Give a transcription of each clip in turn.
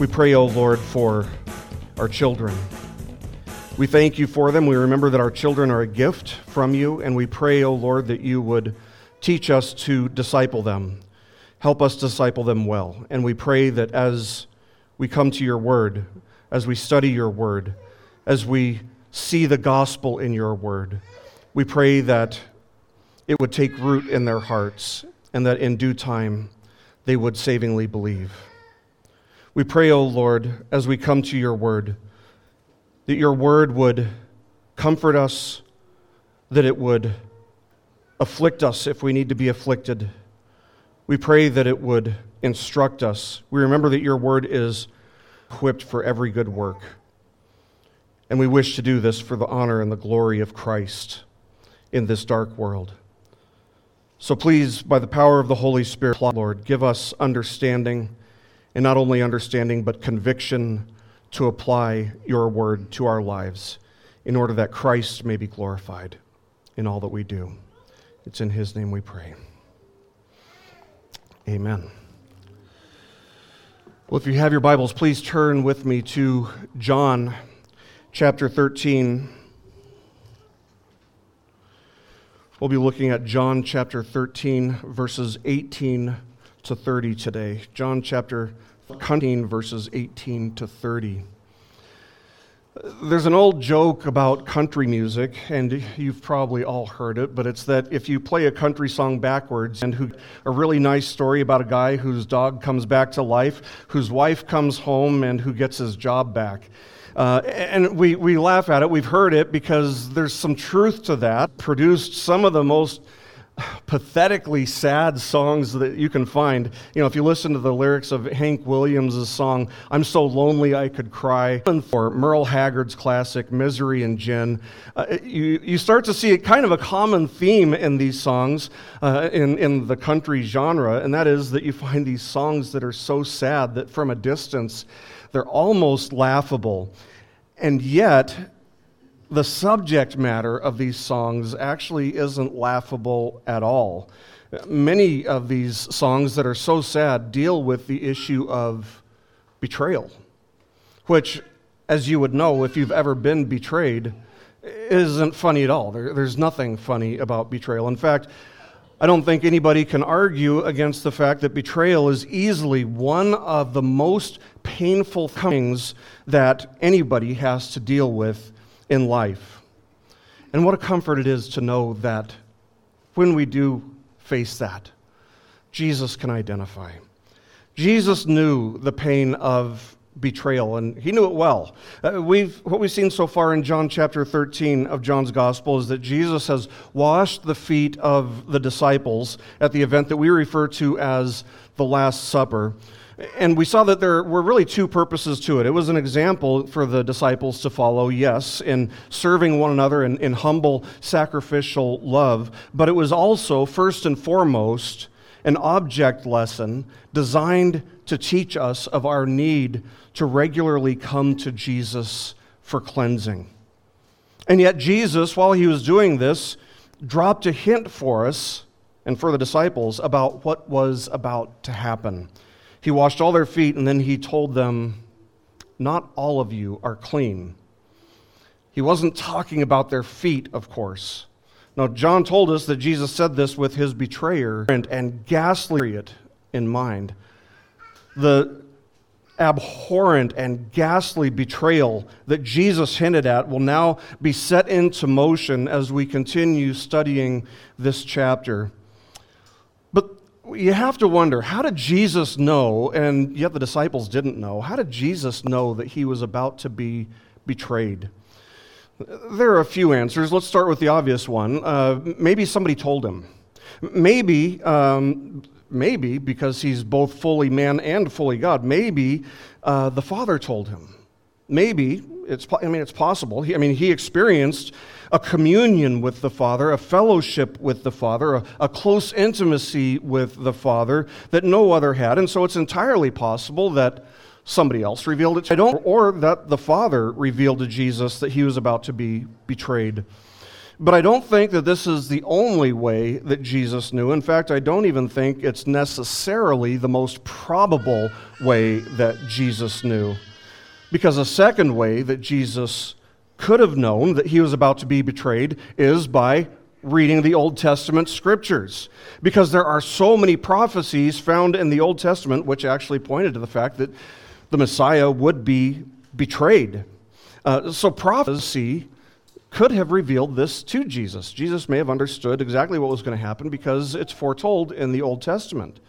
We pray, O Lord, for our children. We thank you for them. We remember that our children are a gift from you, and we pray, O Lord, that you would teach us to disciple them. Help us disciple them well. And we pray that as we come to your word, as we study your word, as we see the gospel in your word, we pray that it would take root in their hearts and that in due time they would savingly believe. We pray, O Lord, as we come to your word, that your word would comfort us, that it would afflict us if we need to be afflicted. We pray that it would instruct us. We remember that your word is equipped for every good work. And we wish to do this for the honor and the glory of Christ in this dark world. So please, by the power of the Holy Spirit, Lord, give us understanding and not only understanding, but conviction to apply your word to our lives in order that Christ may be glorified in all that we do. It's in his name we pray. Amen. Well, if you have your Bibles, please turn with me to John chapter 13. We'll be looking at John chapter 13, verses 18 to 30 today. John chapter 13, verses 18 to 30. There's an old joke about country music, and you've probably all heard it, but it's that if you play a country song backwards, and who, a really nice story about a guy whose dog comes back to life, whose wife comes home, and who gets his job back. Uh, and we, we laugh at it. We've heard it because there's some truth to that. Produced some of the most pathetically sad songs that you can find. You know, if you listen to the lyrics of Hank Williams' song, I'm So Lonely I Could Cry, or Merle Haggard's classic, Misery and Gin, uh, you, you start to see kind of a common theme in these songs uh, in, in the country genre, and that is that you find these songs that are so sad that from a distance, they're almost laughable. And yet, the subject matter of these songs actually isn't laughable at all. Many of these songs that are so sad deal with the issue of betrayal, which, as you would know if you've ever been betrayed, isn't funny at all. There, there's nothing funny about betrayal. In fact, I don't think anybody can argue against the fact that betrayal is easily one of the most painful things that anybody has to deal with in life. And what a comfort it is to know that when we do face that, Jesus can identify. Jesus knew the pain of betrayal, and he knew it well. Uh, we've, what we've seen so far in John chapter 13 of John's gospel is that Jesus has washed the feet of the disciples at the event that we refer to as the Last Supper. And we saw that there were really two purposes to it. It was an example for the disciples to follow, yes, in serving one another in, in humble sacrificial love, but it was also, first and foremost, an object lesson designed to teach us of our need to regularly come to Jesus for cleansing. And yet, Jesus, while he was doing this, dropped a hint for us and for the disciples about what was about to happen. He washed all their feet, and then he told them, Not all of you are clean. He wasn't talking about their feet, of course. Now, John told us that Jesus said this with his betrayer and, and ghastly in mind. The abhorrent and ghastly betrayal that Jesus hinted at will now be set into motion as we continue studying this chapter you have to wonder how did Jesus know, and yet the disciples didn't know? How did Jesus know that he was about to be betrayed? There are a few answers. Let's start with the obvious one. Uh, maybe somebody told him. Maybe, um, maybe because he's both fully man and fully God. Maybe uh, the Father told him. Maybe it's. I mean, it's possible. He, I mean, he experienced a communion with the Father, a fellowship with the Father, a, a, close intimacy with the Father that no other had. And so it's entirely possible that somebody else revealed it to him, or that the Father revealed to Jesus that he was about to be betrayed. But I don't think that this is the only way that Jesus knew. In fact, I don't even think it's necessarily the most probable way that Jesus knew. Because a second way that Jesus could have known that he was about to be betrayed is by reading the Old Testament scriptures. Because there are so many prophecies found in the Old Testament which actually pointed to the fact that the Messiah would be betrayed. Uh, so prophecy could have revealed this to Jesus. Jesus may have understood exactly what was going to happen because it's foretold in the Old Testament.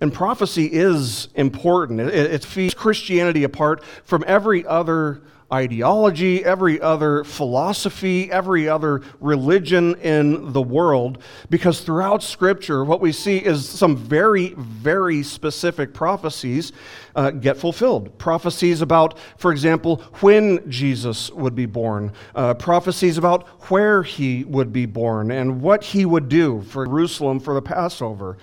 And prophecy is important. It, it feeds Christianity apart from every other ideology, every other philosophy, every other religion in the world, because throughout Scripture, what we see is some very, very specific prophecies uh, get fulfilled. Prophecies about, for example, when Jesus would be born, uh, prophecies about where he would be born and what he would do for Jerusalem for the Passover.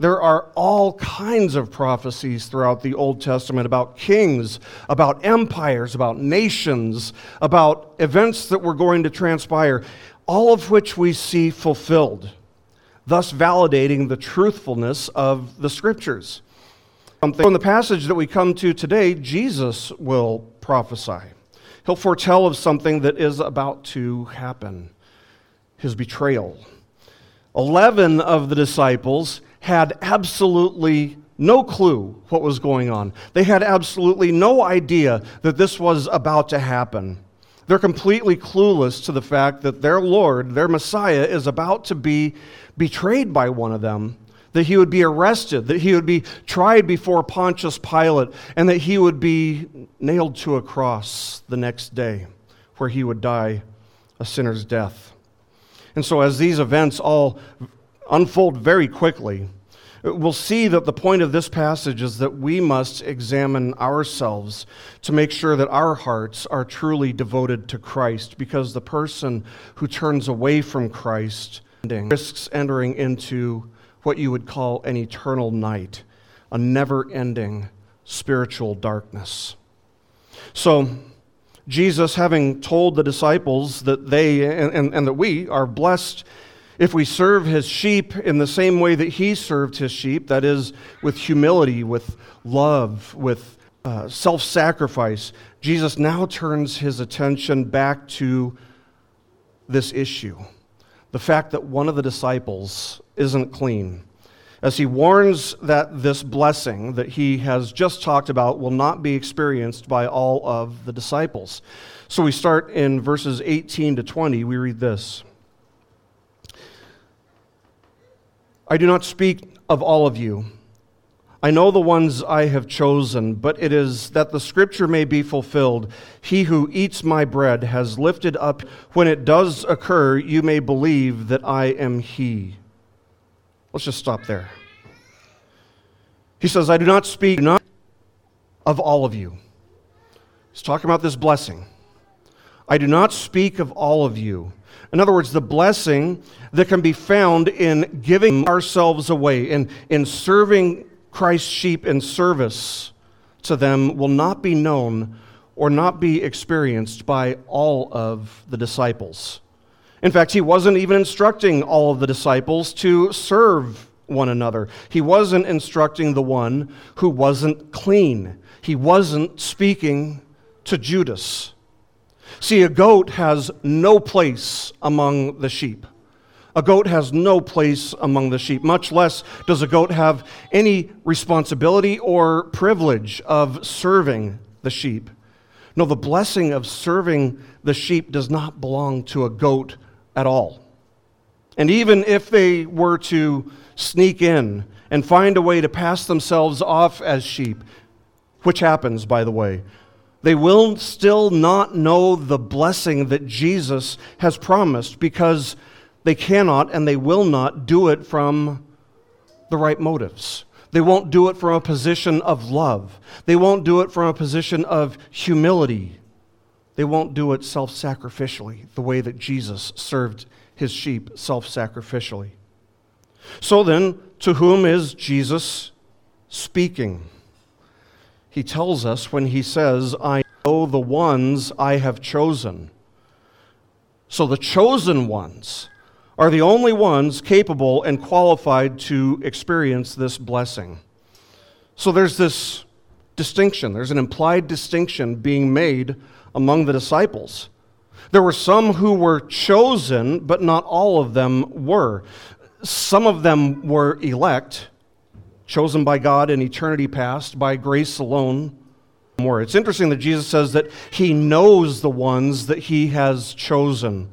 There are all kinds of prophecies throughout the Old Testament about kings, about empires, about nations, about events that were going to transpire, all of which we see fulfilled, thus validating the truthfulness of the scriptures. In the passage that we come to today, Jesus will prophesy. He'll foretell of something that is about to happen his betrayal. Eleven of the disciples had absolutely no clue what was going on. They had absolutely no idea that this was about to happen. They're completely clueless to the fact that their Lord, their Messiah, is about to be betrayed by one of them, that he would be arrested, that he would be tried before Pontius Pilate, and that he would be nailed to a cross the next day, where he would die a sinner's death. And so, as these events all unfold very quickly, we'll see that the point of this passage is that we must examine ourselves to make sure that our hearts are truly devoted to Christ, because the person who turns away from Christ risks entering into what you would call an eternal night, a never ending spiritual darkness. So, Jesus, having told the disciples that they and, and, and that we are blessed if we serve his sheep in the same way that he served his sheep, that is, with humility, with love, with uh, self sacrifice, Jesus now turns his attention back to this issue the fact that one of the disciples isn't clean. As he warns that this blessing that he has just talked about will not be experienced by all of the disciples. So we start in verses 18 to 20. We read this. I do not speak of all of you. I know the ones I have chosen, but it is that the scripture may be fulfilled. He who eats my bread has lifted up. When it does occur, you may believe that I am he. Let's just stop there. He says, I do not speak not of all of you. He's talking about this blessing. I do not speak of all of you. In other words, the blessing that can be found in giving ourselves away, in, in serving Christ's sheep in service to them, will not be known or not be experienced by all of the disciples. In fact, he wasn't even instructing all of the disciples to serve one another. He wasn't instructing the one who wasn't clean. He wasn't speaking to Judas. See, a goat has no place among the sheep. A goat has no place among the sheep, much less does a goat have any responsibility or privilege of serving the sheep. No, the blessing of serving the sheep does not belong to a goat at all. And even if they were to sneak in and find a way to pass themselves off as sheep, which happens, by the way, they will still not know the blessing that Jesus has promised because they cannot and they will not do it from the right motives. They won't do it from a position of love. They won't do it from a position of humility. They won't do it self sacrificially, the way that Jesus served his sheep self sacrificially. So then, to whom is Jesus speaking? He tells us when he says, I know the ones I have chosen. So the chosen ones are the only ones capable and qualified to experience this blessing. So there's this distinction, there's an implied distinction being made among the disciples. There were some who were chosen, but not all of them were. Some of them were elect, chosen by God in eternity past, by grace alone. More. It's interesting that Jesus says that he knows the ones that he has chosen.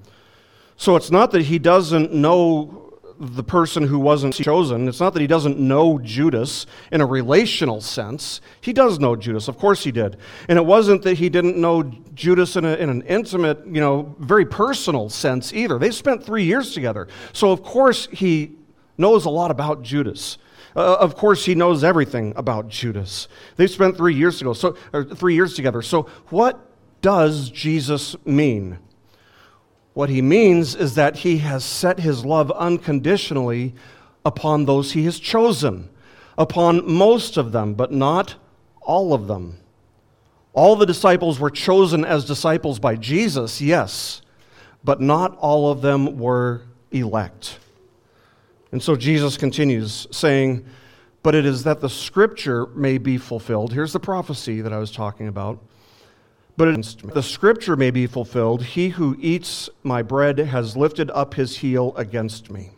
So it's not that he doesn't know the person who wasn't chosen. It's not that he doesn't know Judas in a relational sense. He does know Judas. Of course he did. And it wasn't that he didn't know Judas in, a, in an intimate, you know, very personal sense either. They spent three years together. So, of course, he knows a lot about Judas. Uh, of course, he knows everything about Judas. They spent three years ago, so three years together. So, what does Jesus mean? What he means is that he has set his love unconditionally upon those he has chosen, upon most of them, but not all of them. All the disciples were chosen as disciples by Jesus, yes, but not all of them were elect. And so Jesus continues saying, But it is that the scripture may be fulfilled. Here's the prophecy that I was talking about but the scripture may be fulfilled He who eats my bread has lifted up his heel against me.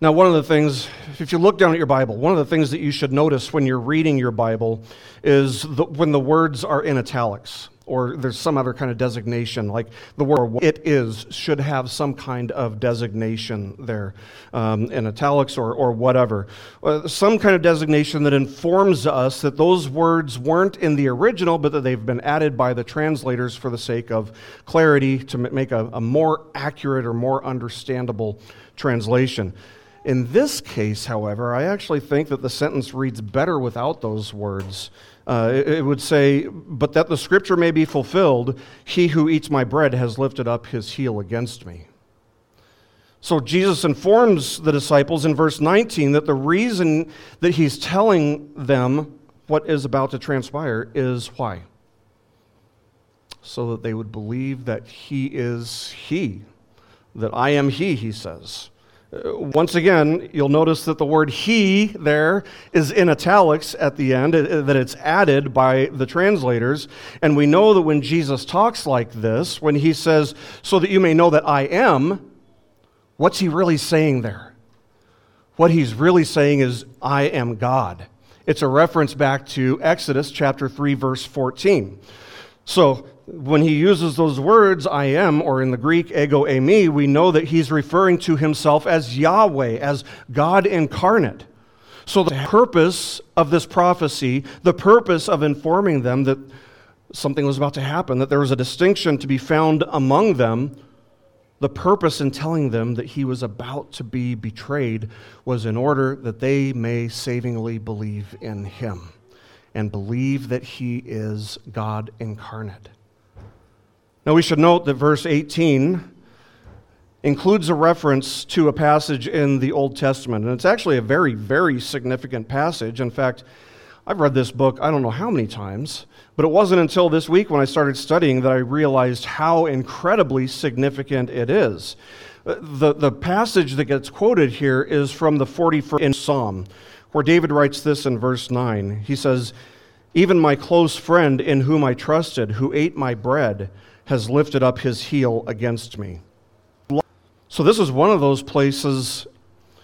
Now, one of the things, if you look down at your Bible, one of the things that you should notice when you're reading your Bible is the, when the words are in italics or there's some other kind of designation, like the word it is should have some kind of designation there um, in italics or, or whatever. Uh, some kind of designation that informs us that those words weren't in the original, but that they've been added by the translators for the sake of clarity to make a, a more accurate or more understandable translation. In this case, however, I actually think that the sentence reads better without those words. Uh, it, it, would say, But that the scripture may be fulfilled, he who eats my bread has lifted up his heel against me. So Jesus informs the disciples in verse 19 that the reason that he's telling them what is about to transpire is why? So that they would believe that he is he, that I am he, he says. Once again, you'll notice that the word he there is in italics at the end, uh, that it's added by the translators. And we know that when Jesus talks like this, when he says, so that you may know that I am, what's he really saying there? What he's really saying is, I am God. It's a reference back to Exodus chapter 3, verse 14. So when he uses those words, I am, or in the Greek, ego eimi, we know that he's referring to himself as Yahweh, as God incarnate. So, the purpose of this prophecy, the purpose of informing them that something was about to happen, that there was a distinction to be found among them, the purpose in telling them that he was about to be betrayed was in order that they may savingly believe in him and believe that he is God incarnate. Now, we should note that verse 18 includes a reference to a passage in the Old Testament, and it's actually a very, very significant passage. In fact, I've read this book I don't know how many times, but it wasn't until this week when I started studying that I realized how incredibly significant it is. Uh, the, the passage that gets quoted here is from the 41st Psalm, where David writes this in verse 9. He says, Even my close friend in whom I trusted, who ate my bread, has lifted up his heel against me. So, this is one of those places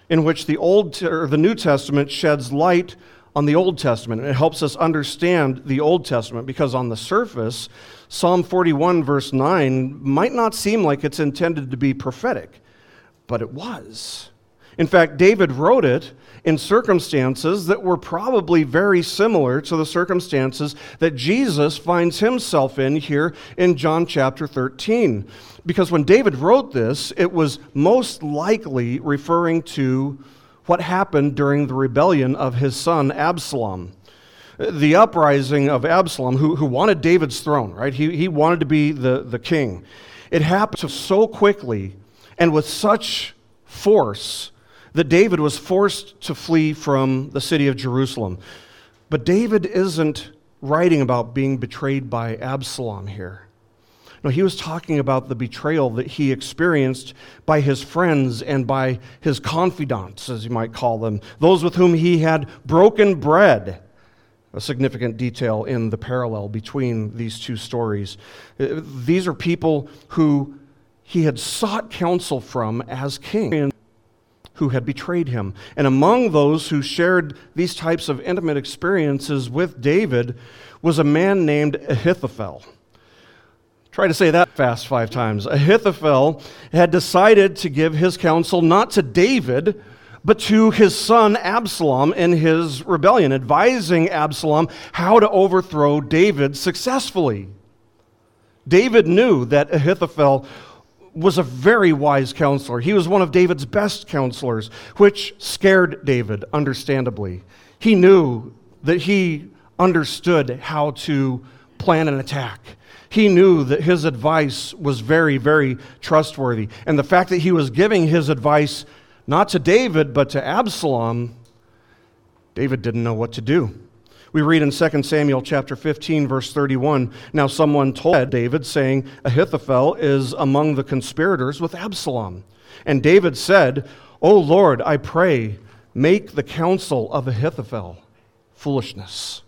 in which the, Old, or the New Testament sheds light on the Old Testament. It helps us understand the Old Testament because, on the surface, Psalm 41, verse 9, might not seem like it's intended to be prophetic, but it was. In fact, David wrote it in circumstances that were probably very similar to the circumstances that Jesus finds himself in here in John chapter 13. Because when David wrote this, it was most likely referring to what happened during the rebellion of his son Absalom. The uprising of Absalom, who, who wanted David's throne, right? He, he wanted to be the, the king. It happened so quickly and with such force that David was forced to flee from the city of Jerusalem. But David isn't writing about being betrayed by Absalom here. No, he was talking about the betrayal that he experienced by his friends and by his confidants, as you might call them, those with whom he had broken bread. A significant detail in the parallel between these two stories. Uh, these are people who he had sought counsel from as king who had betrayed him. And among those who shared these types of intimate experiences with David was a man named Ahithophel. Try to say that fast five times. Ahithophel had decided to give his counsel not to David, but to his son Absalom in his rebellion, advising Absalom how to overthrow David successfully. David knew that Ahithophel was a very wise counselor. He was one of David's best counselors, which scared David, understandably. He knew that he understood how to plan an attack he knew that his advice was very, very trustworthy. And the fact that he was giving his advice not to David, but to Absalom, David didn't know what to do. We read in 2 Samuel chapter 15 verse 31, now someone told David saying, Ahithophel is among the conspirators with Absalom. And David said, "O Lord, I pray, make the counsel of Ahithophel foolishness."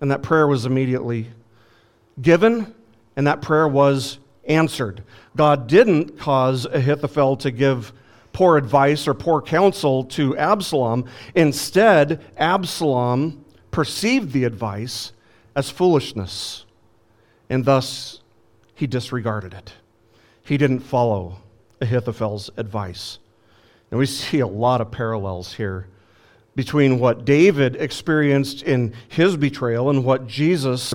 And that prayer was immediately given, and that prayer was answered. God didn't cause Ahithophel to give poor advice or poor counsel to Absalom. Instead, Absalom perceived the advice as foolishness, and thus he disregarded it. He didn't follow Ahithophel's advice. And we see a lot of parallels here between what David experienced in his betrayal and what Jesus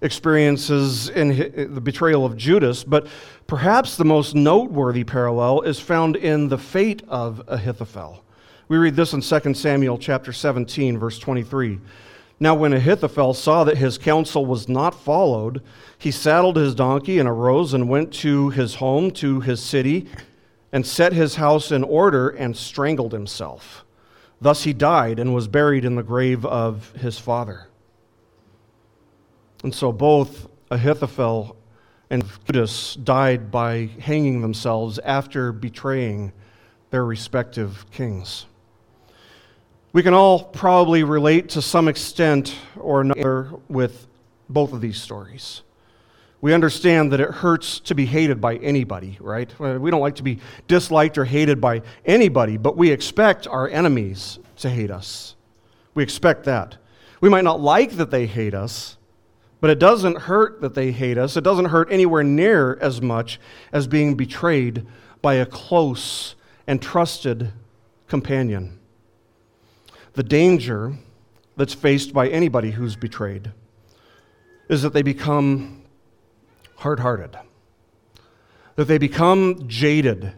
experiences in the betrayal of Judas, but perhaps the most noteworthy parallel is found in the fate of Ahithophel. We read this in 2 Samuel chapter 17 verse 23. Now when Ahithophel saw that his counsel was not followed, he saddled his donkey and arose and went to his home, to his city, and set his house in order and strangled himself. Thus he died and was buried in the grave of his father. And so both Ahithophel and Judas died by hanging themselves after betraying their respective kings. We can all probably relate to some extent or another with both of these stories. We understand that it hurts to be hated by anybody, right? We don't like to be disliked or hated by anybody, but we expect our enemies to hate us. We expect that. We might not like that they hate us, but it doesn't hurt that they hate us. It doesn't hurt anywhere near as much as being betrayed by a close and trusted companion. The danger that's faced by anybody who's betrayed is that they become hard hearted, that they become jaded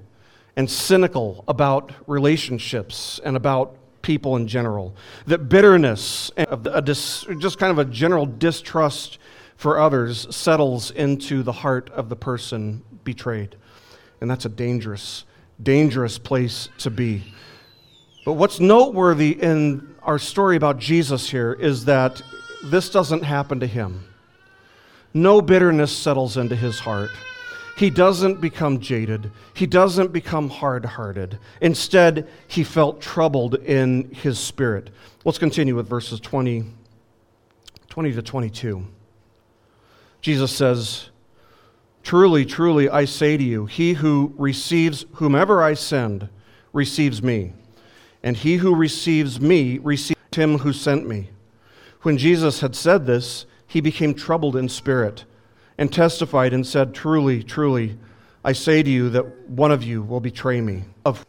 and cynical about relationships and about people in general. That bitterness, dis, just kind of a general distrust for others, settles into the heart of the person betrayed. And that's a dangerous, dangerous place to be. But what's noteworthy in our story about Jesus here is that this doesn't happen to him. No bitterness settles into his heart. He doesn't become jaded. He doesn't become hard hearted. Instead, he felt troubled in his spirit. Let's continue with verses 20, 20 to 22. Jesus says, Truly, truly, I say to you, he who receives whomever I send receives me, and he who receives me receives him who sent me. When Jesus had said this, he became troubled in spirit and testified and said, Truly, truly, I say to you that one of you will betray me. Of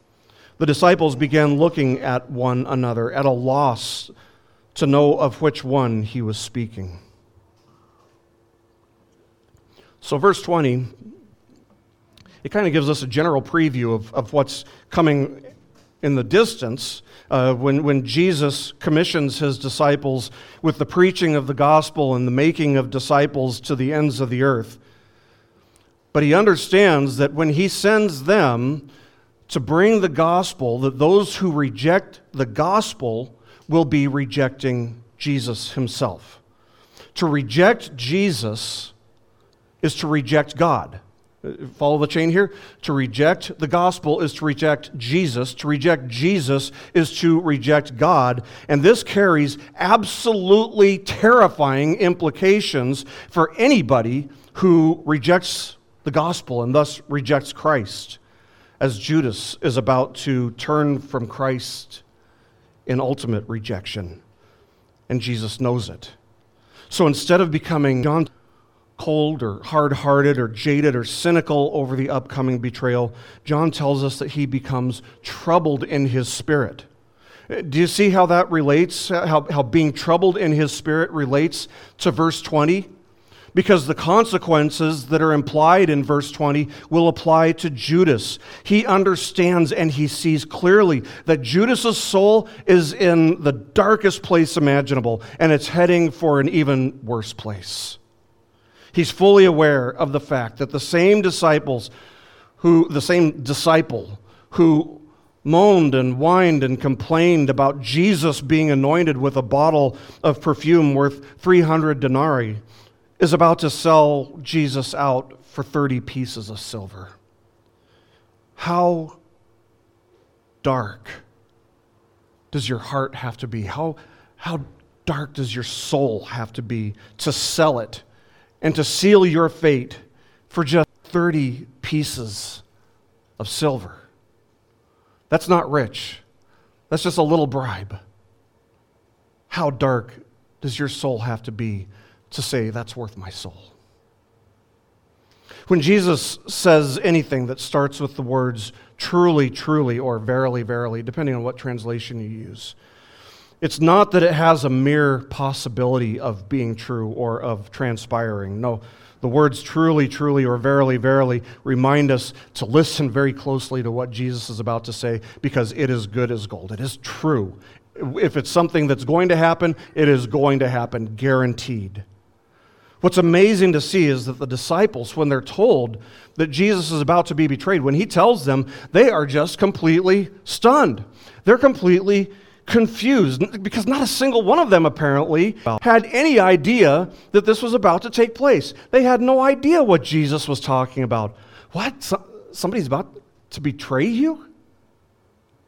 The disciples began looking at one another, at a loss to know of which one he was speaking. So, verse 20, it kind of gives us a general preview of, of what's coming in the distance uh, when, when Jesus commissions his disciples with the preaching of the gospel and the making of disciples to the ends of the earth. But he understands that when he sends them to bring the gospel, that those who reject the gospel will be rejecting Jesus himself. To reject Jesus is to reject God. Follow the chain here. To reject the gospel is to reject Jesus. To reject Jesus is to reject God. And this carries absolutely terrifying implications for anybody who rejects the gospel and thus rejects Christ, as Judas is about to turn from Christ in ultimate rejection. And Jesus knows it. So instead of becoming John cold or hard hearted or jaded or cynical over the upcoming betrayal, John tells us that he becomes troubled in his spirit. Do you see how that relates? Uh, how, how being troubled in his spirit relates to verse 20? Because the consequences that are implied in verse 20 will apply to Judas. He understands and he sees clearly that Judas's soul is in the darkest place imaginable, and it's heading for an even worse place. He's fully aware of the fact that the same disciples who, the same disciple who moaned and whined and complained about Jesus being anointed with a bottle of perfume worth 300 denarii is about to sell Jesus out for 30 pieces of silver. How dark does your heart have to be? How, how dark does your soul have to be to sell it and to seal your fate for just 30 pieces of silver. That's not rich. That's just a little bribe. How dark does your soul have to be to say, that's worth my soul? When Jesus says anything that starts with the words truly, truly, or verily, verily, depending on what translation you use, it's not that it has a mere possibility of being true or of transpiring. No, the words truly, truly, or verily, verily remind us to listen very closely to what Jesus is about to say because it is good as gold. It is true. If it's something that's going to happen, it is going to happen, guaranteed. What's amazing to see is that the disciples, when they're told that Jesus is about to be betrayed, when he tells them, they are just completely stunned. They're completely confused because not a single one of them apparently had any idea that this was about to take place. They had no idea what Jesus was talking about. What? So, somebody's about to betray you?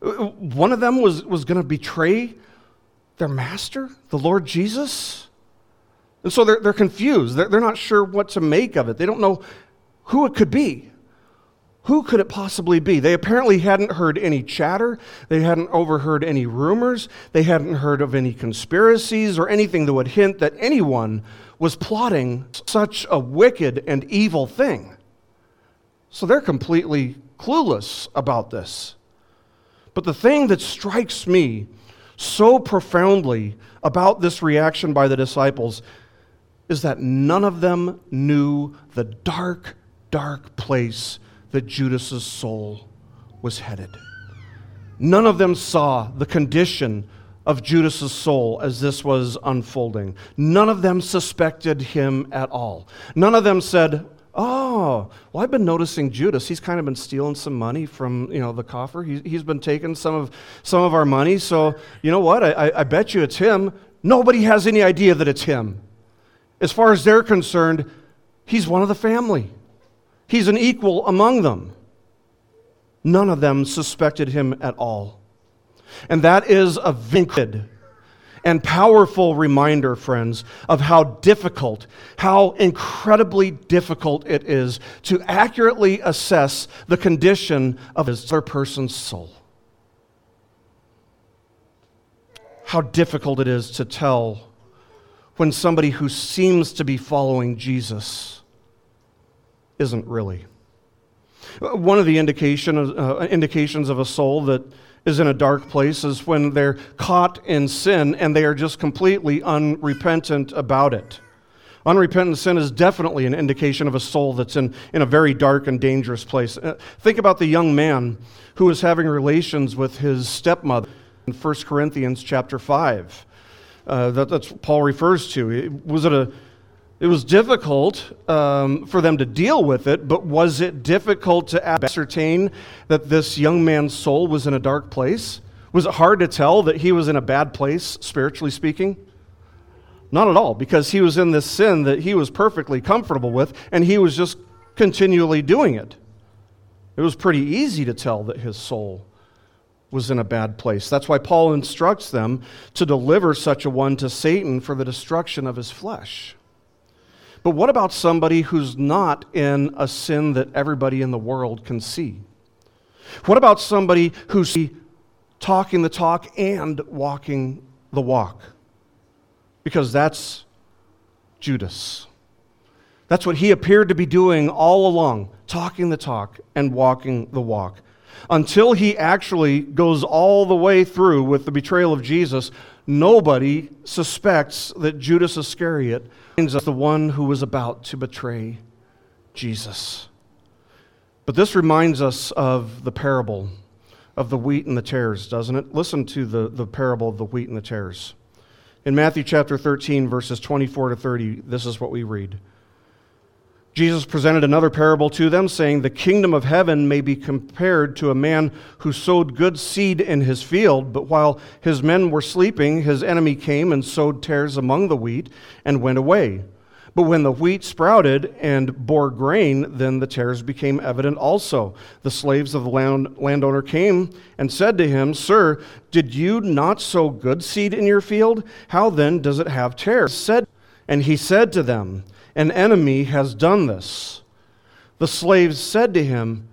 Uh, uh, one of them was, was going to betray their master, the Lord Jesus? And so they're, they're confused. They're, they're not sure what to make of it. They don't know who it could be. Who could it possibly be? They apparently hadn't heard any chatter. They hadn't overheard any rumors. They hadn't heard of any conspiracies or anything that would hint that anyone was plotting such a wicked and evil thing. So they're completely clueless about this. But the thing that strikes me so profoundly about this reaction by the disciples is that none of them knew the dark, dark place that Judas's soul was headed. None of them saw the condition of Judas's soul as this was unfolding. None of them suspected him at all. None of them said, "Oh, well, I've been noticing Judas. He's kind of been stealing some money from you know the coffer. He's, he's been taking some of some of our money. So you know what? I, I bet you it's him. Nobody has any idea that it's him. As far as they're concerned, he's one of the family. He's an equal among them. None of them suspected him at all. And that is a vivid and powerful reminder, friends, of how difficult, how incredibly difficult it is to accurately assess the condition of a person's soul. How difficult it is to tell when somebody who seems to be following Jesus isn't really. One of the indication, uh, indications of a soul that is in a dark place is when they're caught in sin and they are just completely unrepentant about it. Unrepentant sin is definitely an indication of a soul that's in, in a very dark and dangerous place. Uh, think about the young man who was having relations with his stepmother in 1 Corinthians chapter 5. Uh, that, that's Paul refers to. Was it a it was difficult um, for them to deal with it, but was it difficult to ascertain that this young man's soul was in a dark place? Was it hard to tell that he was in a bad place, spiritually speaking? Not at all, because he was in this sin that he was perfectly comfortable with, and he was just continually doing it. It was pretty easy to tell that his soul was in a bad place. That's why Paul instructs them to deliver such a one to Satan for the destruction of his flesh. But what about somebody who's not in a sin that everybody in the world can see? What about somebody who's talking the talk and walking the walk? Because that's Judas. That's what he appeared to be doing all along, talking the talk and walking the walk. Until he actually goes all the way through with the betrayal of Jesus, nobody suspects that Judas Iscariot is the one who was about to betray Jesus. But this reminds us of the parable of the wheat and the tares, doesn't it? Listen to the, the parable of the wheat and the tares. In Matthew chapter 13, verses 24 to 30, this is what we read. Jesus presented another parable to them, saying, The kingdom of heaven may be compared to a man who sowed good seed in his field, but while his men were sleeping, his enemy came and sowed tares among the wheat and went away. But when the wheat sprouted and bore grain, then the tares became evident also. The slaves of the land, landowner came and said to him, Sir, did you not sow good seed in your field? How then does it have tares? Said, and he said to them, An enemy has done this. The slaves said to him,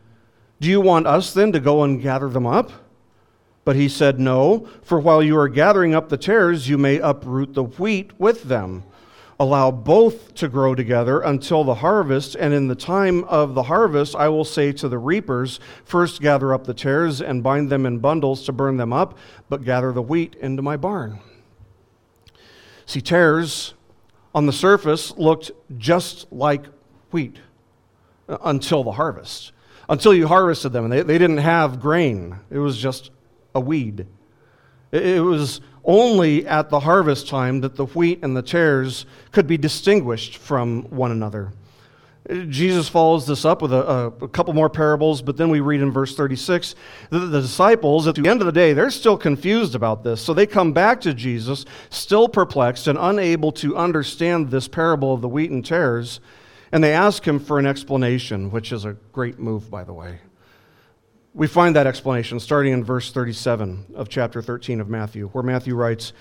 Do you want us then to go and gather them up? But he said, No, for while you are gathering up the tares, you may uproot the wheat with them allow both to grow together until the harvest. And in the time of the harvest, I will say to the reapers, First gather up the tares and bind them in bundles to burn them up, but gather the wheat into my barn. See, tares on the surface looked just like wheat uh, until the harvest. Until you harvested them, and they, they didn't have grain, it was just a weed. It, it was only at the harvest time that the wheat and the tares could be distinguished from one another. Jesus follows this up with a, a, couple more parables, but then we read in verse 36 that the disciples, at the end of the day, they're still confused about this. So they come back to Jesus, still perplexed and unable to understand this parable of the wheat and tares, and they ask him for an explanation, which is a great move, by the way. We find that explanation starting in verse 37 of chapter 13 of Matthew, where Matthew writes,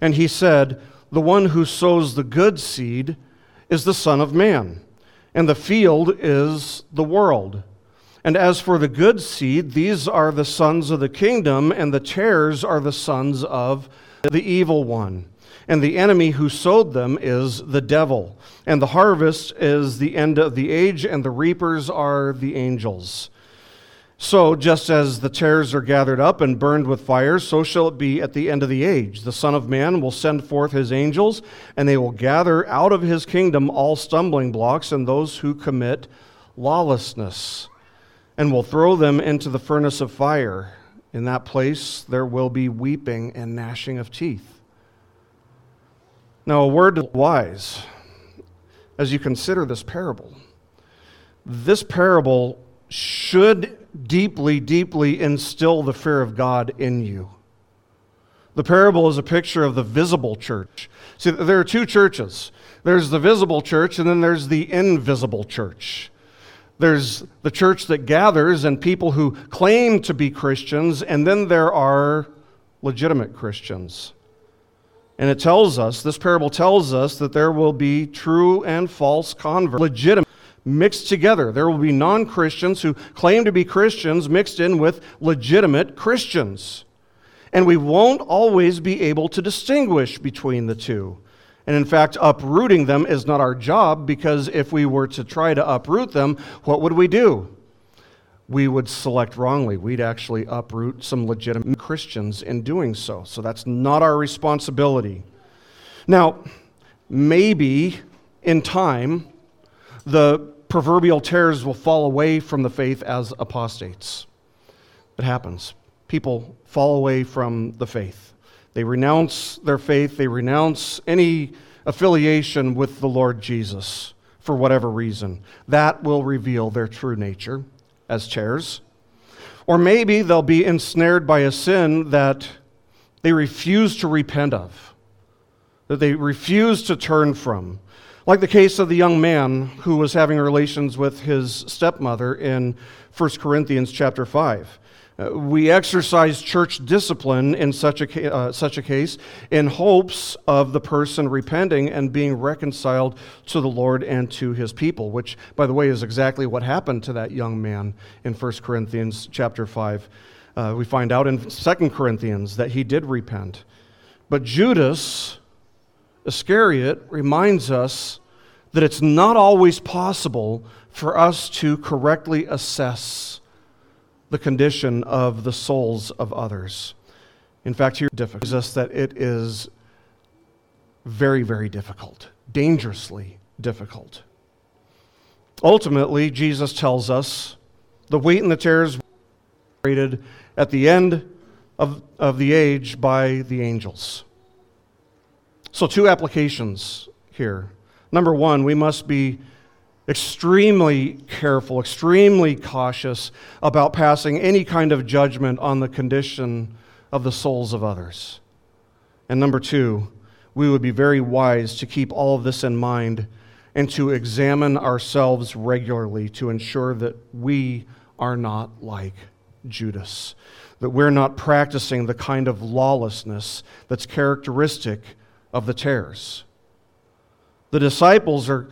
And he said, The one who sows the good seed is the Son of Man, and the field is the world. And as for the good seed, these are the sons of the kingdom, and the tares are the sons of the evil one. And the enemy who sowed them is the devil. And the harvest is the end of the age, and the reapers are the angels. So, just as the tares are gathered up and burned with fire, so shall it be at the end of the age. The Son of Man will send forth his angels, and they will gather out of his kingdom all stumbling blocks and those who commit lawlessness, and will throw them into the furnace of fire. In that place there will be weeping and gnashing of teeth. Now, a word to the wise as you consider this parable. This parable should deeply, deeply instill the fear of God in you. The parable is a picture of the visible church. See, there are two churches there's the visible church, and then there's the invisible church. There's the church that gathers and people who claim to be Christians, and then there are legitimate Christians. And it tells us, this parable tells us that there will be true and false converts, legitimate mixed together. There will be non Christians who claim to be Christians mixed in with legitimate Christians. And we won't always be able to distinguish between the two. And in fact, uprooting them is not our job because if we were to try to uproot them, what would we do? We would select wrongly. We'd actually uproot some legitimate Christians in doing so. So that's not our responsibility. Now, maybe in time, the proverbial tares will fall away from the faith as apostates. It happens. People fall away from the faith. They renounce their faith, they renounce any affiliation with the Lord Jesus for whatever reason. That will reveal their true nature as tares. Or maybe they'll be ensnared by a sin that they refuse to repent of. that they refuse to turn from. Like the case of the young man who was having relations with his stepmother in 1 Corinthians chapter 5. Uh, we exercise church discipline in such a, uh, such a case in hopes of the person repenting and being reconciled to the Lord and to his people, which, by the way, is exactly what happened to that young man in 1 Corinthians chapter 5. Uh, we find out in 2 Corinthians that he did repent. But Judas Iscariot reminds us that it's not always possible for us to correctly assess the condition of the souls of others. In fact, here difficult us that it is very, very difficult, dangerously difficult. Ultimately, Jesus tells us the wheat and the tares rated at the end of, of the age by the angels. So, two applications here. Number one, we must be extremely careful, extremely cautious about passing any kind of judgment on the condition of the souls of others. And number two, we would be very wise to keep all of this in mind and to examine ourselves regularly to ensure that we are not like Judas, that we're not practicing the kind of lawlessness that's characteristic of the tares. The disciples are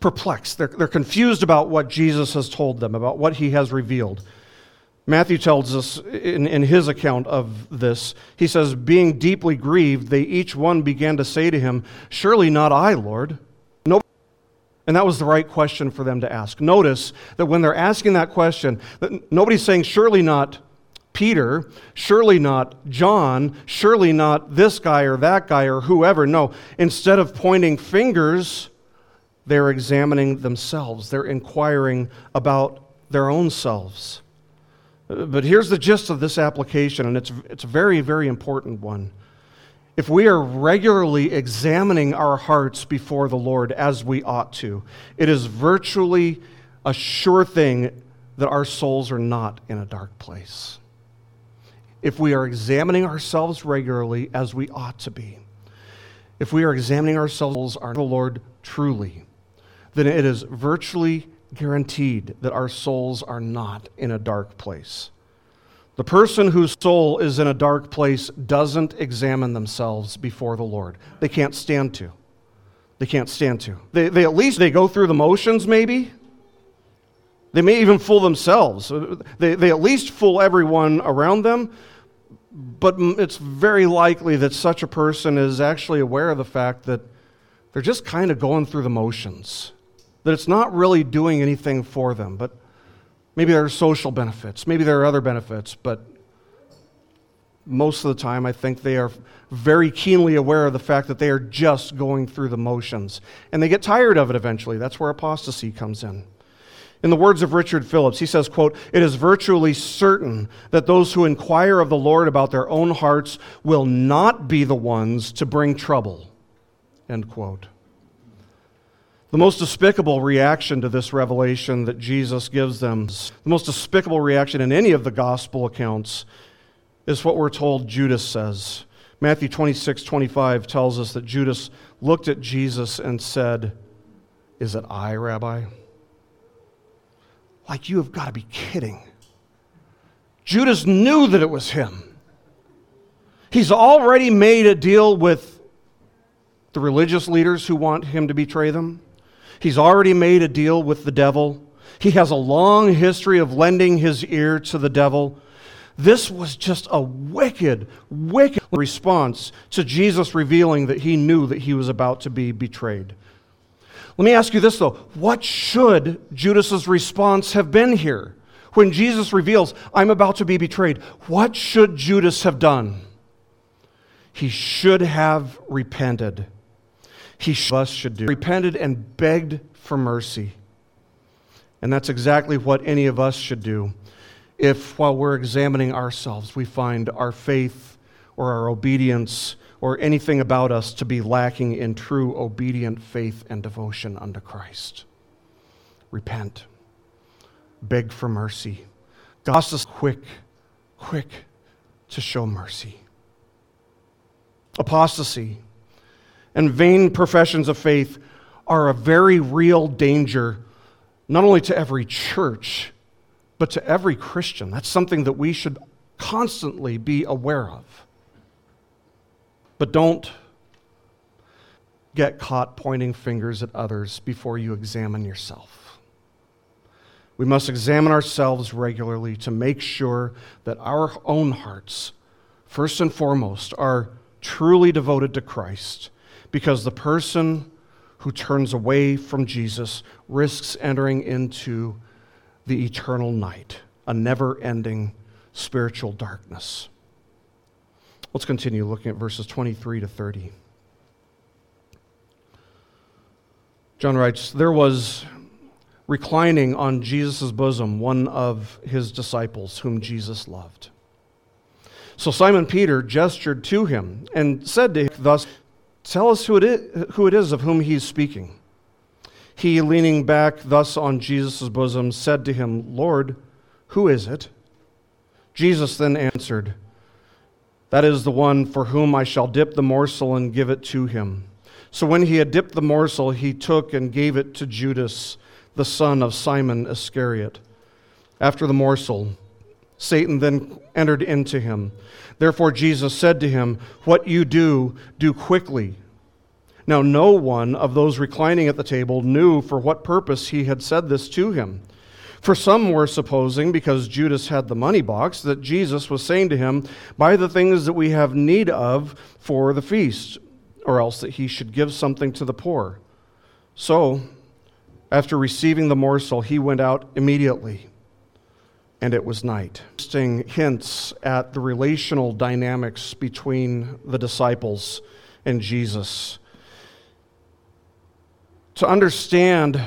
perplexed. They're, they're confused about what Jesus has told them, about what he has revealed. Matthew tells us in, in his account of this, he says, Being deeply grieved, they each one began to say to him, Surely not I, Lord. And that was the right question for them to ask. Notice that when they're asking that question, that nobody's saying, Surely not Peter, surely not John, surely not this guy or that guy or whoever. No, instead of pointing fingers, they're examining themselves. They're inquiring about their own selves. But here's the gist of this application, and it's, it's a very, very important one. If we are regularly examining our hearts before the Lord as we ought to, it is virtually a sure thing that our souls are not in a dark place if we are examining ourselves regularly as we ought to be, if we are examining ourselves, our Lord truly, then it is virtually guaranteed that our souls are not in a dark place. The person whose soul is in a dark place doesn't examine themselves before the Lord. They can't stand to. They can't stand to. They, they at least they go through the motions, maybe. They may even fool themselves. They, they at least fool everyone around them, but it's very likely that such a person is actually aware of the fact that they're just kind of going through the motions, that it's not really doing anything for them. But maybe there are social benefits, maybe there are other benefits, but most of the time I think they are very keenly aware of the fact that they are just going through the motions. And they get tired of it eventually. That's where apostasy comes in. In the words of Richard Phillips, he says, quote, It is virtually certain that those who inquire of the Lord about their own hearts will not be the ones to bring trouble. End quote. The most despicable reaction to this revelation that Jesus gives them, the most despicable reaction in any of the gospel accounts, is what we're told Judas says. Matthew 26, 25 tells us that Judas looked at Jesus and said, Is it I, Rabbi? Like, you have got to be kidding. Judas knew that it was him. He's already made a deal with the religious leaders who want him to betray them. He's already made a deal with the devil. He has a long history of lending his ear to the devil. This was just a wicked, wicked response to Jesus revealing that he knew that he was about to be betrayed. Let me ask you this, though. What should Judas's response have been here? When Jesus reveals, I'm about to be betrayed, what should Judas have done? He should have repented. He should, us should do. Repented and begged for mercy. And that's exactly what any of us should do if, while we're examining ourselves, we find our faith or our obedience or anything about us to be lacking in true obedient faith and devotion unto Christ. Repent. Beg for mercy. God is quick, quick to show mercy. Apostasy and vain professions of faith are a very real danger, not only to every church, but to every Christian. That's something that we should constantly be aware of. But don't get caught pointing fingers at others before you examine yourself. We must examine ourselves regularly to make sure that our own hearts, first and foremost, are truly devoted to Christ because the person who turns away from Jesus risks entering into the eternal night, a never ending spiritual darkness. Let's continue looking at verses 23 to 30. John writes, There was reclining on Jesus' bosom one of his disciples whom Jesus loved. So Simon Peter gestured to him and said to him, Thus, tell us who it is, who it is of whom he's speaking. He, leaning back thus on Jesus' bosom, said to him, Lord, who is it? Jesus then answered, That is the one for whom I shall dip the morsel and give it to him. So when he had dipped the morsel, he took and gave it to Judas, the son of Simon Iscariot. After the morsel, Satan then entered into him. Therefore, Jesus said to him, What you do, do quickly. Now, no one of those reclining at the table knew for what purpose he had said this to him. For some were supposing, because Judas had the money box, that Jesus was saying to him, Buy the things that we have need of for the feast or else that he should give something to the poor. So, after receiving the morsel, he went out immediately, and it was night. Interesting hints at the relational dynamics between the disciples and Jesus. To understand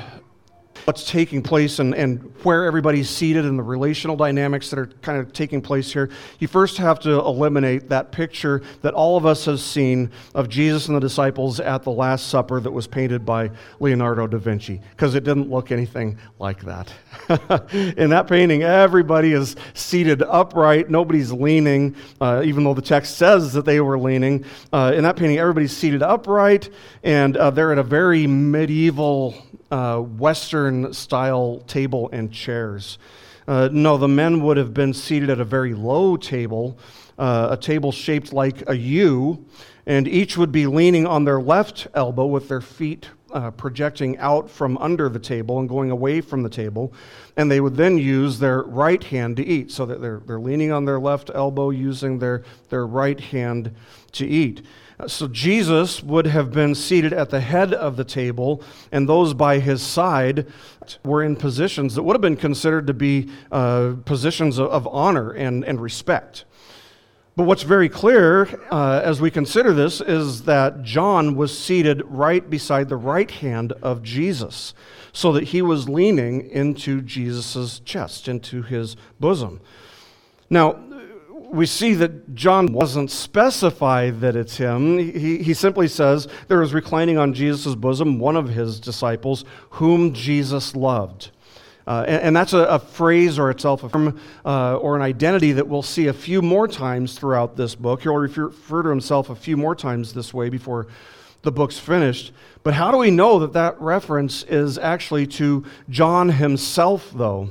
what's taking place and, and where everybody's seated and the relational dynamics that are kind of taking place here, you first have to eliminate that picture that all of us have seen of Jesus and the disciples at the Last Supper that was painted by Leonardo da Vinci, because it didn't look anything like that. In that painting, everybody is seated upright, nobody's leaning, uh, even though the text says that they were leaning. Uh, in that painting, everybody's seated upright, and uh, they're at a very medieval uh, Western style table and chairs. Uh, no, the men would have been seated at a very low table, uh, a table shaped like a U, and each would be leaning on their left elbow with their feet uh, projecting out from under the table and going away from the table. And they would then use their right hand to eat, so that they're, they're leaning on their left elbow, using their, their right hand to eat. So Jesus would have been seated at the head of the table, and those by his side were in positions that would have been considered to be uh, positions of, honor and, and respect. But what's very clear uh, as we consider this is that John was seated right beside the right hand of Jesus, so that he was leaning into Jesus' chest, into his bosom. Now, we see that John doesn't specify that it's him. He, he simply says there was reclining on Jesus' bosom one of his disciples whom Jesus loved. Uh, and, and, that's a, a, phrase or itself a term uh, or an identity that we'll see a few more times throughout this book. He'll refer, refer to himself a few more times this way before the book's finished. But how do we know that that reference is actually to John himself, though?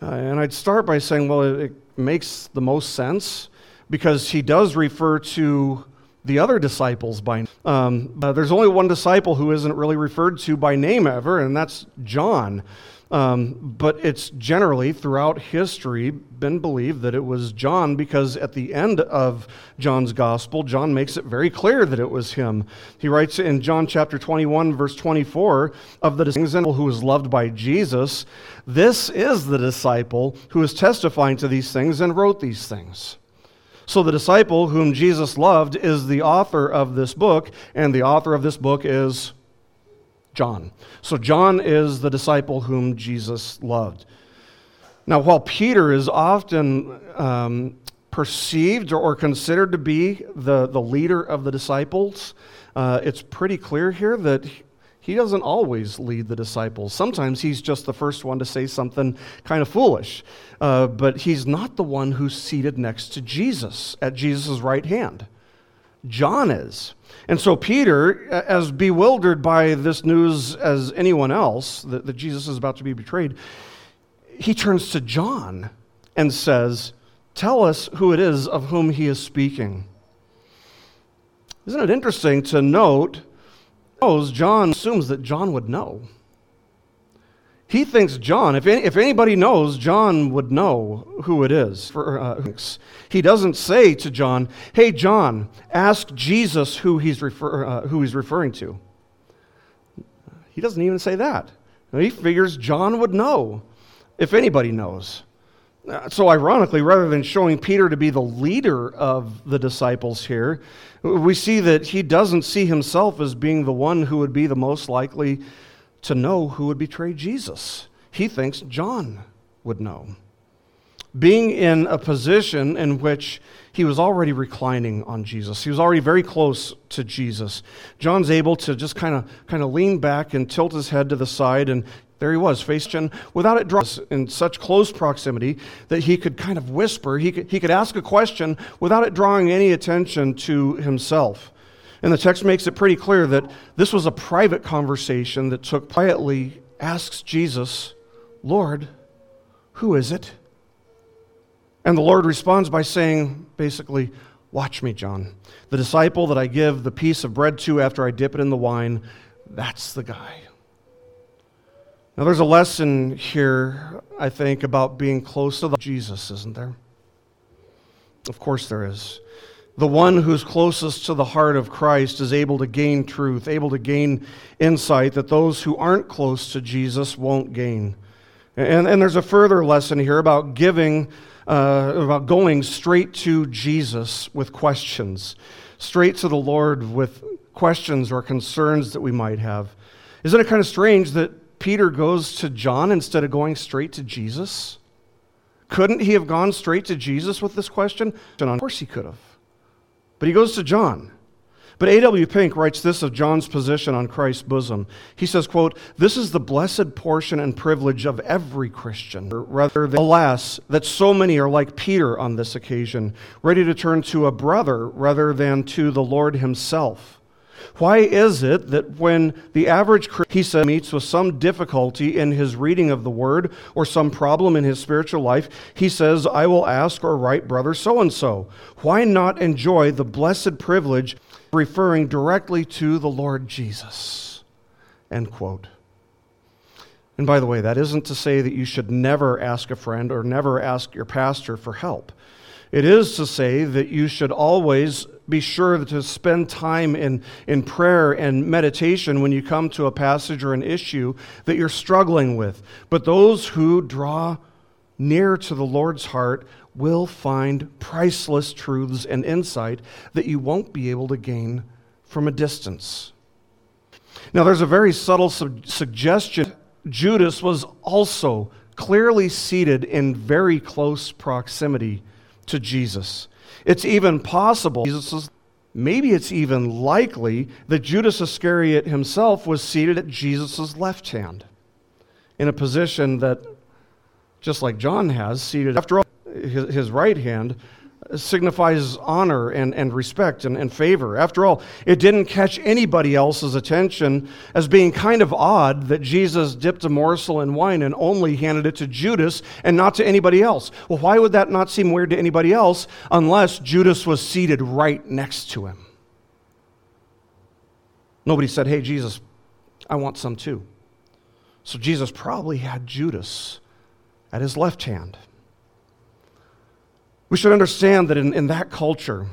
Uh, and I'd start by saying, well, it, it makes the most sense because he does refer to the other disciples by name. Um, there's only one disciple who isn't really referred to by name ever, and that's John. Um, but it's generally throughout history been believed that it was John because at the end of John's gospel, John makes it very clear that it was him. He writes in John chapter 21, verse 24, of the disciple who was loved by Jesus, this is the disciple who is testifying to these things and wrote these things. So the disciple whom Jesus loved is the author of this book, and the author of this book is John. So John is the disciple whom Jesus loved. Now, while Peter is often um, perceived or considered to be the, the leader of the disciples, uh, it's pretty clear here that he doesn't always lead the disciples. Sometimes he's just the first one to say something kind of foolish, uh, but he's not the one who's seated next to Jesus at Jesus' right hand. John is. And so Peter, as bewildered by this news as anyone else, that, that Jesus is about to be betrayed, he turns to John and says, Tell us who it is of whom he is speaking. Isn't it interesting to note? John assumes that John would know. He thinks John, if, any, if anybody knows, John would know who it is. For, uh, he doesn't say to John, Hey, John, ask Jesus who he's, refer, uh, who he's referring to. He doesn't even say that. He figures John would know if anybody knows. Uh, so, ironically, rather than showing Peter to be the leader of the disciples here, we see that he doesn't see himself as being the one who would be the most likely to know who would betray Jesus. He thinks John would know. Being in a position in which he was already reclining on Jesus, he was already very close to Jesus. John's able to just kind of kind of lean back and tilt his head to the side, and there he was, face chin, without it drawing in such close proximity that he could kind of whisper. He could, he could ask a question without it drawing any attention to himself. And the text makes it pretty clear that this was a private conversation that took quietly, asks Jesus, Lord, who is it? And the Lord responds by saying, basically, Watch me, John. The disciple that I give the piece of bread to after I dip it in the wine, that's the guy. Now, there's a lesson here, I think, about being close to the Jesus, isn't there? Of course, there is the one who's closest to the heart of Christ is able to gain truth, able to gain insight that those who aren't close to Jesus won't gain. And, and there's a further lesson here about giving, uh, about going straight to Jesus with questions, straight to the Lord with questions or concerns that we might have. Isn't it kind of strange that Peter goes to John instead of going straight to Jesus? Couldn't he have gone straight to Jesus with this question? Of course he could have. But he goes to John. But A.W. Pink writes this of John's position on Christ's bosom. He says, quote, This is the blessed portion and privilege of every Christian. Rather than, alas, that so many are like Peter on this occasion, ready to turn to a brother rather than to the Lord himself. Why is it that when the average Christian, meets with some difficulty in his reading of the word or some problem in his spiritual life, he says, I will ask or write brother so and so? Why not enjoy the blessed privilege referring directly to the Lord Jesus? End quote. And by the way, that isn't to say that you should never ask a friend or never ask your pastor for help. It is to say that you should always be sure to spend time in, in prayer and meditation when you come to a passage or an issue that you're struggling with. But those who draw near to the Lord's heart will find priceless truths and insight that you won't be able to gain from a distance. Now, there's a very subtle su- suggestion. Judas was also clearly seated in very close proximity to Jesus. It's even possible, Jesus maybe it's even likely that Judas Iscariot himself was seated at Jesus' left hand in a position that, just like John has, seated after all, his, his right hand signifies honor and, and respect and, and favor. After all, it didn't catch anybody else's attention as being kind of odd that Jesus dipped a morsel in wine and only handed it to Judas and not to anybody else. Well, why would that not seem weird to anybody else unless Judas was seated right next to him? Nobody said, Hey, Jesus, I want some too. So Jesus probably had Judas at his left hand. We should understand that in, in that culture,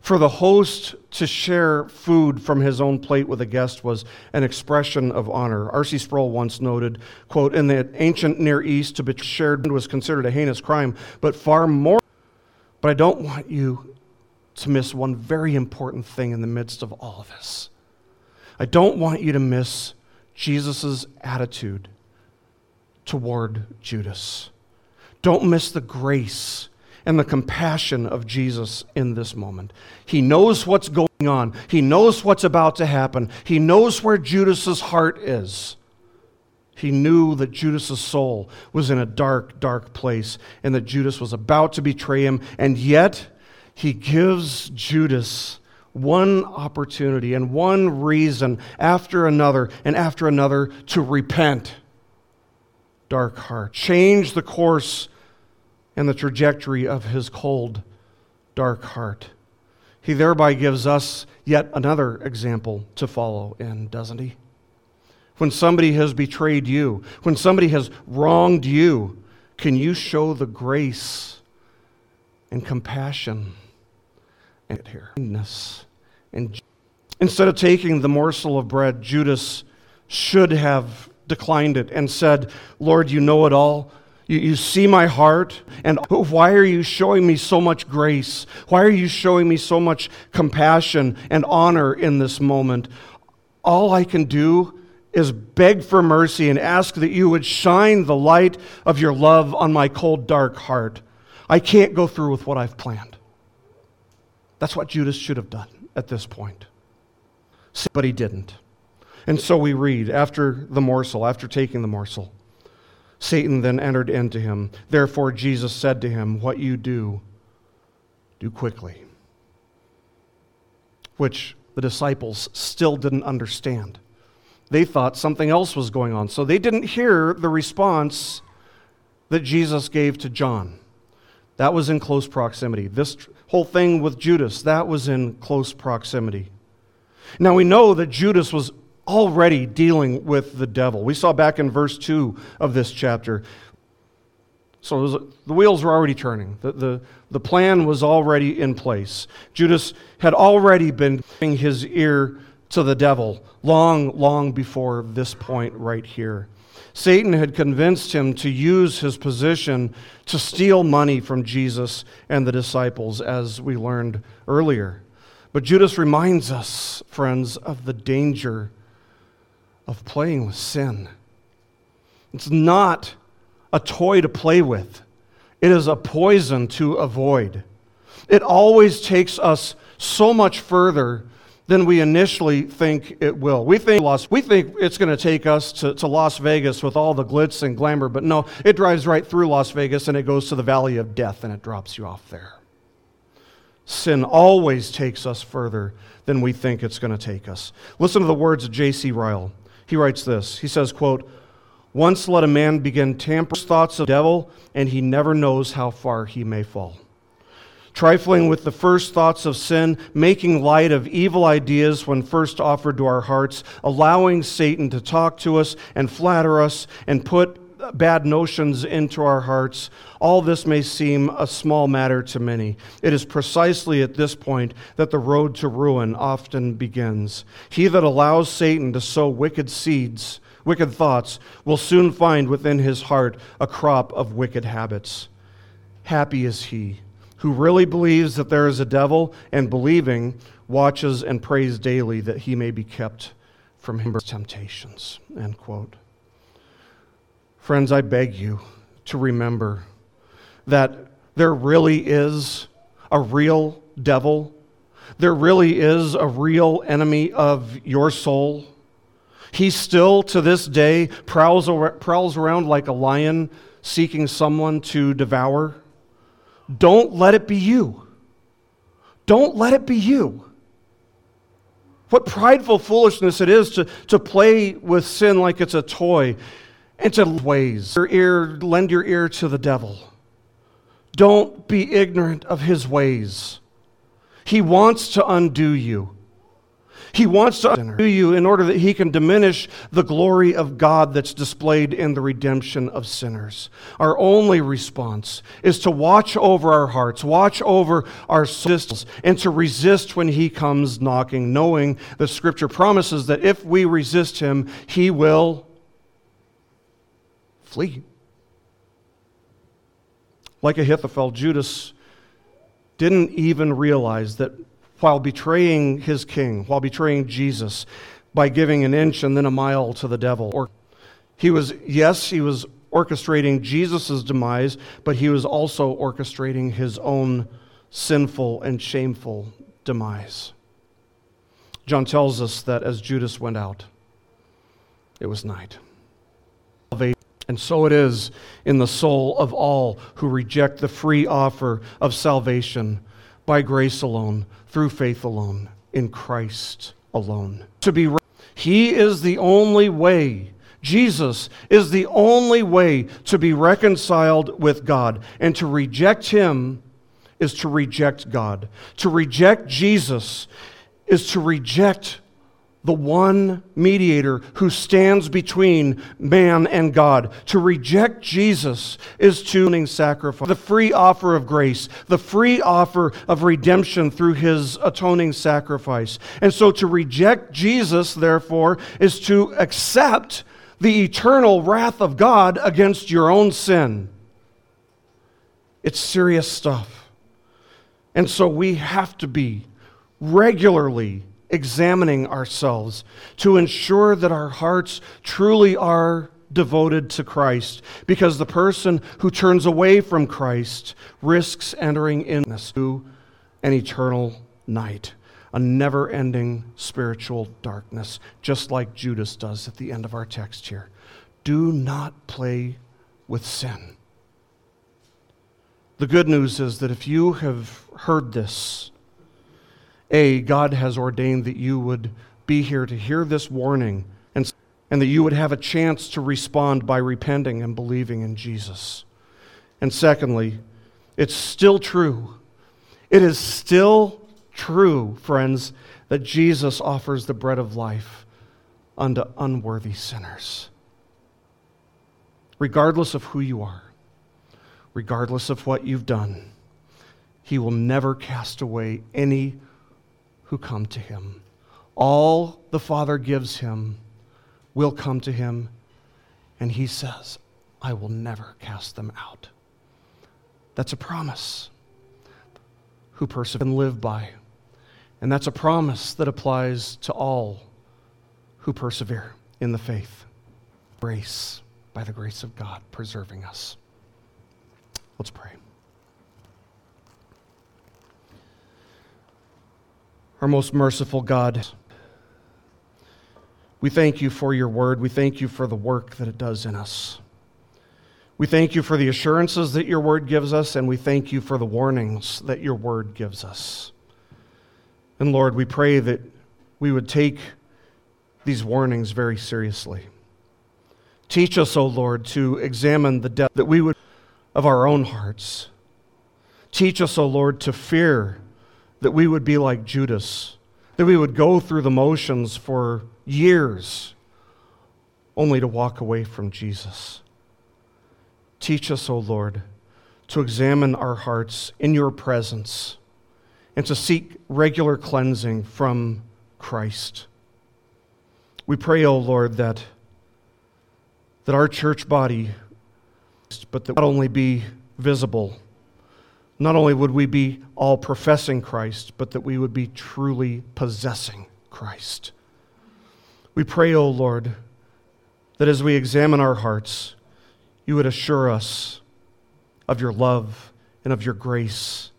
for the host to share food from his own plate with a guest was an expression of honor. R.C. Sproul once noted, quote, in the ancient Near East, to be shared was considered a heinous crime, but far more. But I don't want you to miss one very important thing in the midst of all of this. I don't want you to miss Jesus' attitude toward Judas. Don't miss the grace and the compassion of Jesus in this moment. He knows what's going on, he knows what's about to happen, he knows where Judas's heart is. He knew that Judas's soul was in a dark, dark place and that Judas was about to betray him, and yet he gives Judas one opportunity and one reason after another and after another to repent. Dark heart. Change the course and the trajectory of his cold, dark heart. He thereby gives us yet another example to follow in, doesn't he? When somebody has betrayed you, when somebody has wronged you, can you show the grace and compassion and kindness? And instead of taking the morsel of bread, Judas should have declined it and said, Lord, you know it all. You, you see my heart, and why are you showing me so much grace? Why are you showing me so much compassion and honor in this moment? All I can do is beg for mercy and ask that you would shine the light of your love on my cold, dark heart. I can't go through with what I've planned. That's what Judas should have done at this point. But he didn't. And so we read after the morsel, after taking the morsel, Satan then entered into him. Therefore, Jesus said to him, What you do, do quickly. Which the disciples still didn't understand. They thought something else was going on. So they didn't hear the response that Jesus gave to John. That was in close proximity. This whole thing with Judas, that was in close proximity. Now we know that Judas was already dealing with the devil. We saw back in verse 2 of this chapter. So was, the wheels were already turning. The, the, the plan was already in place. Judas had already been giving his ear to the devil long, long before this point right here. Satan had convinced him to use his position to steal money from Jesus and the disciples, as we learned earlier. But Judas reminds us, friends, of the danger of playing with sin. It's not a toy to play with, it is a poison to avoid. It always takes us so much further than we initially think it will. We think, we think it's going to take us to, to Las Vegas with all the glitz and glamour, but no, it drives right through Las Vegas and it goes to the valley of death and it drops you off there. Sin always takes us further than we think it's going to take us. Listen to the words of J.C. Ryle. He writes this. He says, quote, Once let a man begin tampering thoughts of the devil, and he never knows how far he may fall. Trifling with the first thoughts of sin, making light of evil ideas when first offered to our hearts, allowing Satan to talk to us and flatter us and put bad notions into our hearts, all this may seem a small matter to many. It is precisely at this point that the road to ruin often begins. He that allows Satan to sow wicked seeds, wicked thoughts, will soon find within his heart a crop of wicked habits. Happy is he who really believes that there is a devil and believing watches and prays daily that he may be kept from temptations. End quote. Friends, I beg you to remember that there really is a real devil. There really is a real enemy of your soul. He still, to this day, prowls, prowls around like a lion seeking someone to devour. Don't let it be you. Don't let it be you. What prideful foolishness it is to, to play with sin like it's a toy and to ways. Your ear, lend your ear to the devil. Don't be ignorant of his ways. He wants to undo you. He wants to undo you in order that he can diminish the glory of God that's displayed in the redemption of sinners. Our only response is to watch over our hearts, watch over our souls, and to resist when he comes knocking, knowing that Scripture promises that if we resist him, he will Flee. Like Ahithophel, Judas didn't even realize that while betraying his king, while betraying Jesus, by giving an inch and then a mile to the devil, or he was, yes, he was orchestrating Jesus' demise, but he was also orchestrating his own sinful and shameful demise. John tells us that as Judas went out, it was night. And so it is in the soul of all who reject the free offer of salvation by grace alone, through faith alone, in Christ alone. To be he is the only way. Jesus is the only way to be reconciled with God. And to reject him is to reject God. To reject Jesus is to reject the one mediator who stands between man and God. To reject Jesus is to sacrifice, the free offer of grace, the free offer of redemption through his atoning sacrifice. And so to reject Jesus, therefore, is to accept the eternal wrath of God against your own sin. It's serious stuff. And so we have to be regularly examining ourselves to ensure that our hearts truly are devoted to Christ because the person who turns away from Christ risks entering into an eternal night, a never ending spiritual darkness, just like Judas does at the end of our text here. Do not play with sin. The good news is that if you have heard this, a, God has ordained that you would be here to hear this warning and, and that you would have a chance to respond by repenting and believing in Jesus. And secondly, it's still true. It is still true, friends, that Jesus offers the bread of life unto unworthy sinners. Regardless of who you are, regardless of what you've done, He will never cast away any who come to him. All the Father gives him will come to him, and he says, I will never cast them out. That's a promise who persevere and live by. And that's a promise that applies to all who persevere in the faith. Grace, by the grace of God, preserving us. Let's pray. Our most merciful God, we thank you for your word. We thank you for the work that it does in us. We thank you for the assurances that your word gives us, and we thank you for the warnings that your word gives us. And Lord, we pray that we would take these warnings very seriously. Teach us, O oh Lord, to examine the depth that we would of our own hearts. Teach us, O oh Lord, to fear that we would be like Judas, that we would go through the motions for years only to walk away from Jesus. Teach us, O Lord, to examine our hearts in your presence and to seek regular cleansing from Christ. We pray, O Lord, that, that our church body, but that not only be visible, not only would we be all professing Christ, but that we would be truly possessing Christ. We pray, O oh Lord, that as we examine our hearts, you would assure us of your love and of your grace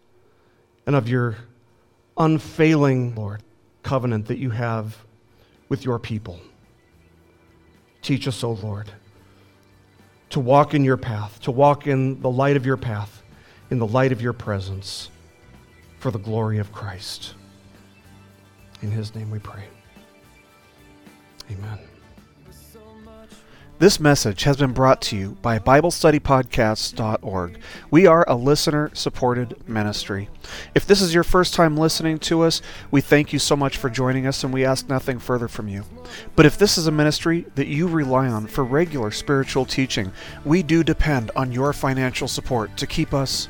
and of your unfailing, Lord, covenant that you have with your people. Teach us, O oh Lord, to walk in your path, to walk in the light of your path in the light of your presence for the glory of Christ. In his name we pray. Amen. This message has been brought to you by BibleStudyPodcasts.org. We are a listener supported ministry. If this is your first time listening to us, we thank you so much for joining us and we ask nothing further from you. But if this is a ministry that you rely on for regular spiritual teaching, we do depend on your financial support to keep us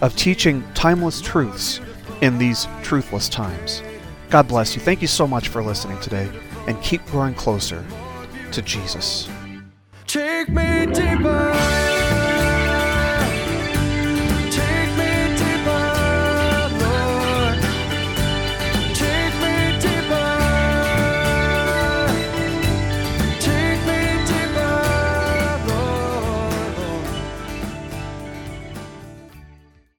of teaching timeless truths in these truthless times. God bless you. Thank you so much for listening today, and keep growing closer to Jesus. Take me deeper.